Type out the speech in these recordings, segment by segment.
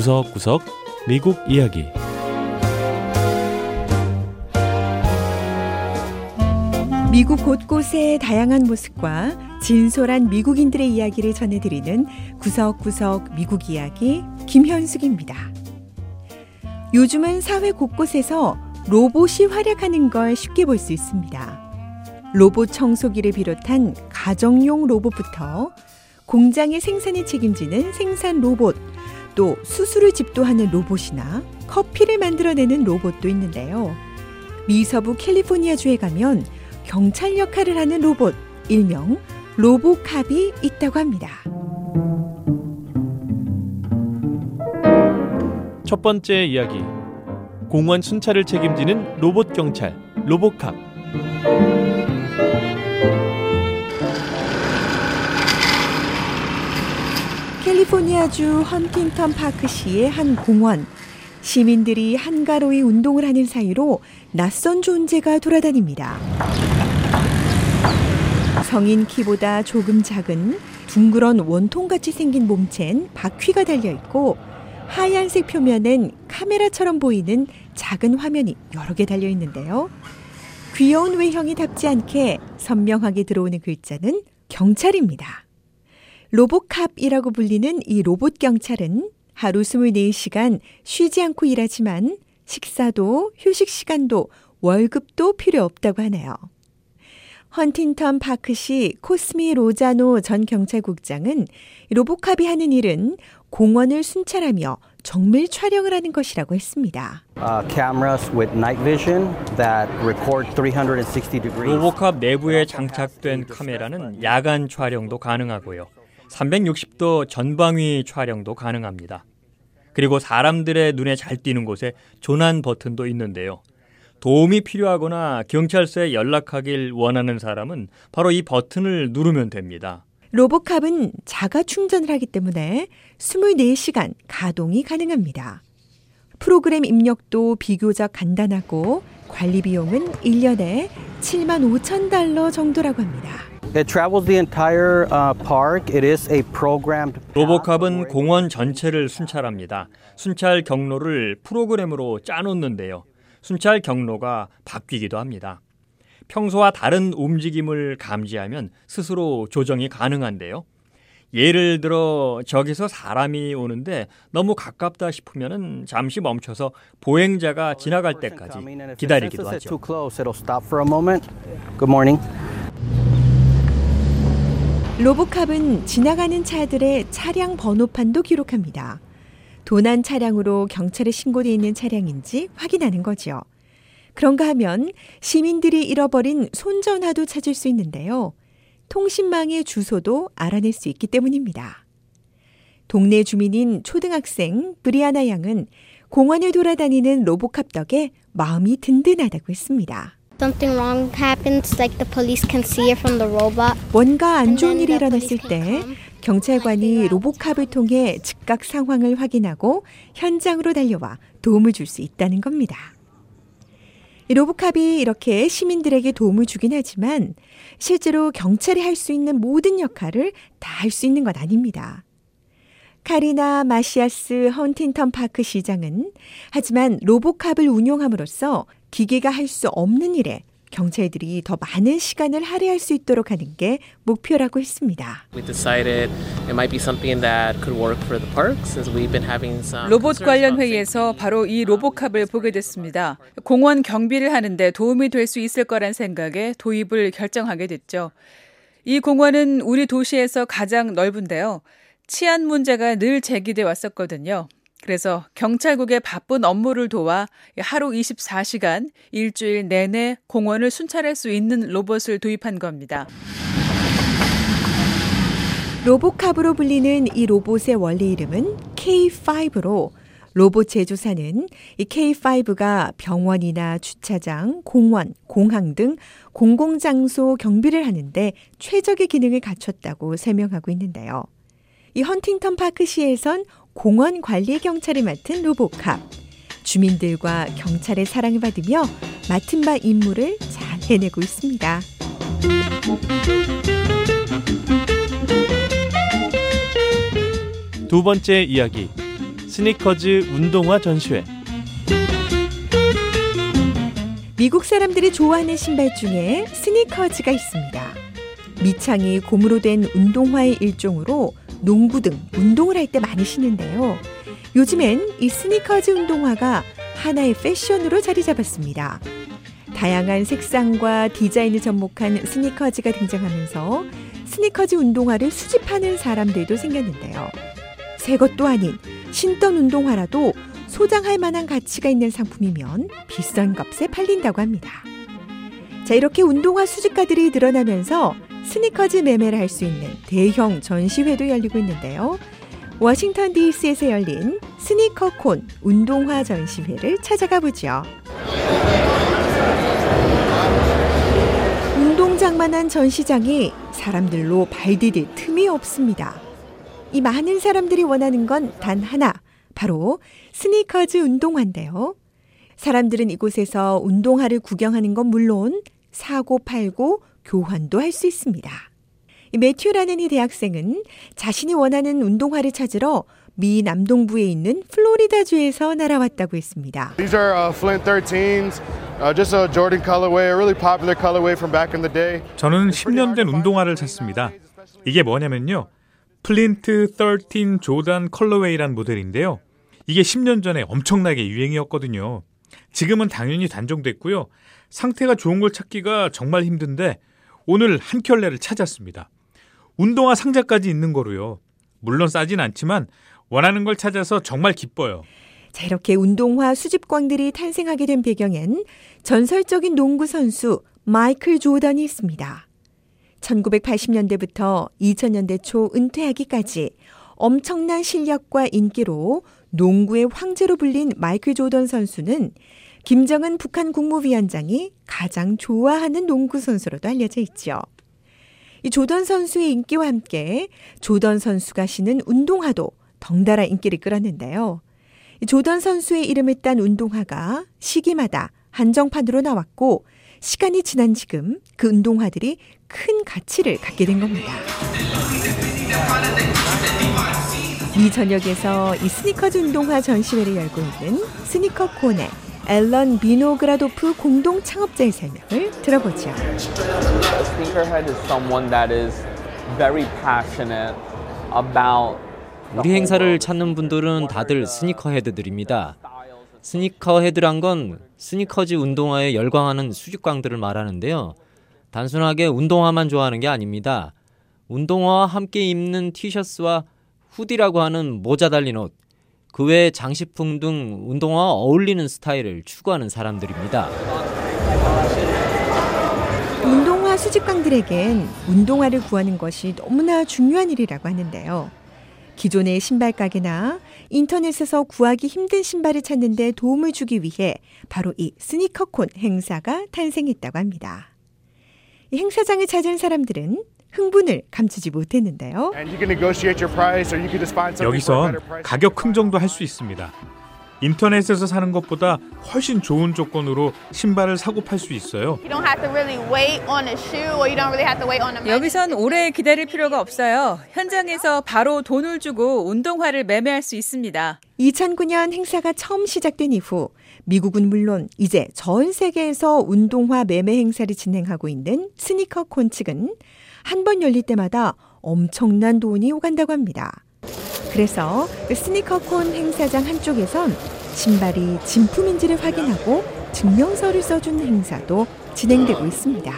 구석구석 미국 이야기 미국 곳곳의 다양한 모습과 진솔한 미국인들의 이야기를 전해드리는 구석구석 미국 이야기 김현숙입니다. 요즘은 사회 곳곳에서 로봇이 활약하는 걸 쉽게 볼 수 있습니다. 로봇 청소기를 비롯한 가정용 로봇부터 공장의 생산을 책임지는 생산 로봇, 또 수술을 집도하는 로봇이나 커피를 만들어내는 로봇도 있는데요. 미서부 캘리포니아주에 가면 경찰 역할을 하는 로봇, 일명 로보캅이 있다고 합니다. 첫 번째 이야기 공원 순찰을 책임지는 로봇 경찰 로보캅 캘리포니아주 헌팅턴 파크시의 한 공원. 시민들이 한가로이 운동을 하는 사이로 낯선 존재가 돌아다닙니다. 성인 키보다 조금 작은 둥그런 원통같이 생긴 몸체엔 바퀴가 달려 있고 하얀색 표면엔 카메라처럼 보이는 작은 화면이 여러 개 달려 있는데요. 귀여운 외형이 답지 않게 선명하게 들어오는 글자는 경찰입니다. 로보캅이라고 불리는 이 로봇 경찰은 하루 24시간 쉬지 않고 일하지만 식사도 휴식 시간도 월급도 필요 없다고 하네요. 헌팅턴 파크시 코스미 로자노 전 경찰국장은 로보캅이 하는 일은 공원을 순찰하며 정밀 촬영을 하는 것이라고 했습니다. 로보캅 내부에 장착된 카메라는 야간 촬영도 가능하고요. 360도 전방위 촬영도 가능합니다. 그리고 사람들의 눈에 잘 띄는 곳에 조난 버튼도 있는데요. 도움이 필요하거나 경찰서에 연락하길 원하는 사람은 바로 이 버튼을 누르면 됩니다. 로보캅은 자가 충전을 하기 때문에 24시간 가동이 가능합니다. 프로그램 입력도 비교적 간단하고 관리 비용은 1년에 7만 5천 달러 정도라고 합니다. 로보캅은 공원 전체를 순찰합니다. 순찰 경로를 프로그램으로 짜놓는데요. 순찰 경로가 바뀌기도 합니다. 평소와 다른 움직임을 감지하면 스스로 조정이 가능한데요. 예를 들어 저기서 사람이 오는데 너무 가깝다 싶으면 잠시 멈춰서 보행자가 지나갈 때까지 기다리기도 하죠. 로보캅은 지나가는 차들의 차량 번호판도 기록합니다. 도난 차량으로 경찰에 신고되어 있는 차량인지 확인하는 거죠. 그런가 하면 시민들이 잃어버린 손전화도 찾을 수 있는데요. 통신망의 주소도 알아낼 수 있기 때문입니다. 동네 주민인 초등학생 브리아나 양은 공원을 돌아다니는 로보캅 덕에 마음이 든든하다고 했습니다. 뭔가 안 좋은 일이 일어났을 때 경찰관이 로보캅을 통해 즉각 상황을 확인하고 현장으로 달려와 도움을 줄 수 있다는 겁니다. 로보캅이 이렇게 시민들에게 도움을 주긴 하지만 실제로 경찰이 할 수 있는 모든 역할을 다 할 수 있는 건 아닙니다. 카리나 마시아스 헌팅턴 파크 시장은 하지만 로보캅을 운용함으로써 기계가 할 수 없는 일에 경찰들이 더 많은 시간을 할애할 수 있도록 하는 게 목표라고 했습니다. 로봇 관련 회의에서 바로 이 로보캅을 보게 됐습니다. 공원 경비를 하는데 도움이 될 수 있을 거란 생각에 도입을 결정하게 됐죠. 이 공원은 우리 도시에서 가장 넓은데요. 치안 문제가 늘 제기돼 왔었거든요. 그래서 경찰국의 바쁜 업무를 도와 하루 24시간 일주일 내내 공원을 순찰할 수 있는 로봇을 도입한 겁니다. 로보캅으로 불리는 이 로봇의 원래 이름은 K5로 로봇 제조사는 이 K5가 병원이나 주차장, 공원, 공항 등 공공장소 경비를 하는데 최적의 기능을 갖췄다고 설명하고 있는데요. 이 헌팅턴 파크시에선 공원 관리 경찰을 맡은 로보캅. 주민들과 경찰의 사랑을 받으며 맡은 바 임무를 잘 해내고 있습니다. 두 번째 이야기 스니커즈 운동화 전시회 미국 사람들이 좋아하는 신발 중에 스니커즈가 있습니다. 밑창이 고무로 된 운동화의 일종으로 농구 등 운동을 할 때 많이 신는데요. 요즘엔 이 스니커즈 운동화가 하나의 패션으로 자리 잡았습니다. 다양한 색상과 디자인을 접목한 스니커즈가 등장하면서 스니커즈 운동화를 수집하는 사람들도 생겼는데요. 새 것도 아닌 신던 운동화라도 소장할 만한 가치가 있는 상품이면 비싼 값에 팔린다고 합니다. 자, 이렇게 운동화 수집가들이 늘어나면서 스니커즈 매매를 할 수 있는 대형 전시회도 열리고 있는데요. 워싱턴 DC에서 열린 스니커콘 운동화 전시회를 찾아가 보죠. 운동장만한 전시장이 사람들로 발디딜 틈이 없습니다. 이 많은 사람들이 원하는 건 단 하나, 바로 스니커즈 운동화인데요. 사람들은 이곳에서 운동화를 구경하는 건 물론 사고 팔고 교환도 할 수 있습니다. 매튜라는 이 대학생은 자신이 원하는 운동화를 찾으러 미 남동부에 있는 플로리다주에서 날아왔다고 했습니다. These are uh, Flint 13s, uh, just a Jordan colorway, a really popular colorway from back in the day. 저는 10년 된 운동화를 샀습니다. 이게 뭐냐면요. 플린트 13 조단 colorway란 모델인데요. 이게 10년 전에 엄청나게 유행이었거든요. 지금은 당연히 단종됐고요. 상태가 좋은 걸 찾기가 정말 힘든데 오늘 한 켤레를 찾았습니다. 운동화 상자까지 있는 거로요. 물론 싸진 않지만 원하는 걸 찾아서 정말 기뻐요. 자, 이렇게 운동화 수집광들이 탄생하게 된 배경엔 전설적인 농구 선수 마이클 조던이 있습니다. 1980년대부터 2000년대 초 은퇴하기까지 엄청난 실력과 인기로 농구의 황제로 불린 마이클 조던 선수는 김정은 북한 국무위원장이 가장 좋아하는 농구 선수로도 알려져 있죠. 이 조던 선수의 인기와 함께 조던 선수가 신은 운동화도 덩달아 인기를 끌었는데요. 조던 선수의 이름을 딴 운동화가 시기마다 한정판으로 나왔고 시간이 지난 지금 그 운동화들이 큰 가치를 갖게 된 겁니다. 미 전역에서 이 스니커즈 운동화 전시회를 열고 있는 스니커 콘의 앨런 비노그라도프 공동 창업자의 설명을 들어보죠. A sneakerhead is someone that is very passionate about 우리 행사를 찾는 분들은 다들 sneakerhead들입니다. sneakerhead란 건 스니커즈 운동화에 열광하는 수집광들을 말하는데요. 단순하게 운동화만 좋아하는 게 아닙니다. 운동화와 함께 입는 티셔츠와 hoodie라고 하는 모자 달린 옷, 그외 장식품 등 운동화와 어울리는 스타일을 추구하는 사람들입니다. 운동화 수집광들에겐 운동화를 구하는 것이 너무나 중요한 일이라고 하는데요. 기존의 신발 가게나 인터넷에서 구하기 힘든 신발을 찾는 데 도움을 주기 위해 바로 이 스니커콘 행사가 탄생했다고 합니다. 이 행사장을 찾은 사람들은 흥분을 감추지 못했는데요. And you can negotiate your price, or you can just find something for a better 여기선. 가격 흥정도 할 수 있습니다. 인터넷에서 사는 것보다 훨씬 좋은 조건으로 신발을 사고 팔 수 있어요. You don't have to really wait on a shoe or you don't really have to wait on a 여기선 오래 기다릴 필요가 없어요. 현장에서 바로 돈을 주고 운동화를 매매할 수 있습니다. 2009년 행사가 처음 시작된 이후 미국은 물론 이제 전 세계에서 운동화 매매 행사를 진행하고 있는 스니커 콘 측은 한 번 열릴 때마다 엄청난 돈이 오간다고 합니다. 그래서 그 스니커콘 행사장 한쪽에선 신발이 진품인지를 확인하고 증명서를 써주는 행사도 진행되고 있습니다.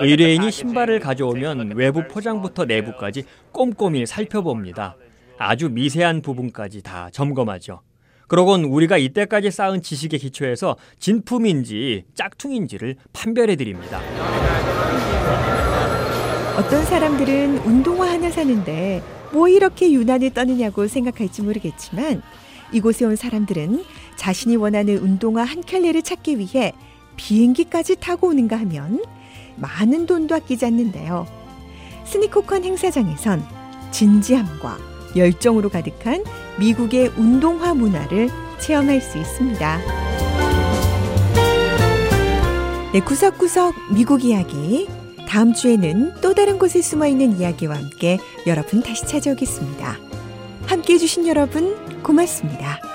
의뢰인이 신발을 가져오면 외부 포장부터. 내부까지 꼼꼼히 살펴봅니다. 아주 미세한 부분까지 다 점검하죠. 그러곤 우리가 이때까지 쌓은 지식에 기초해서 진품인지 짝퉁인지를 판별해 드립니다. 어떤 사람들은 운동화 하나 사는데 뭐 이렇게 유난히 떠느냐고 생각할지 모르겠지만 이곳에 온 사람들은 자신이 원하는 운동화 한 켤레를 찾기 위해 비행기까지 타고 오는가 하면 많은 돈도 아끼지 않는데요. 스니코컨 행사장에선 진지함과 열정으로 가득한 미국의 운동화 문화를 체험할 수 있습니다. 네, 구석구석 미국 이야기. 다음 주에는 또 다른 곳에 숨어 있는 이야기와 함께 여러분 다시 찾아오겠습니다. 함께 해주신 여러분 고맙습니다.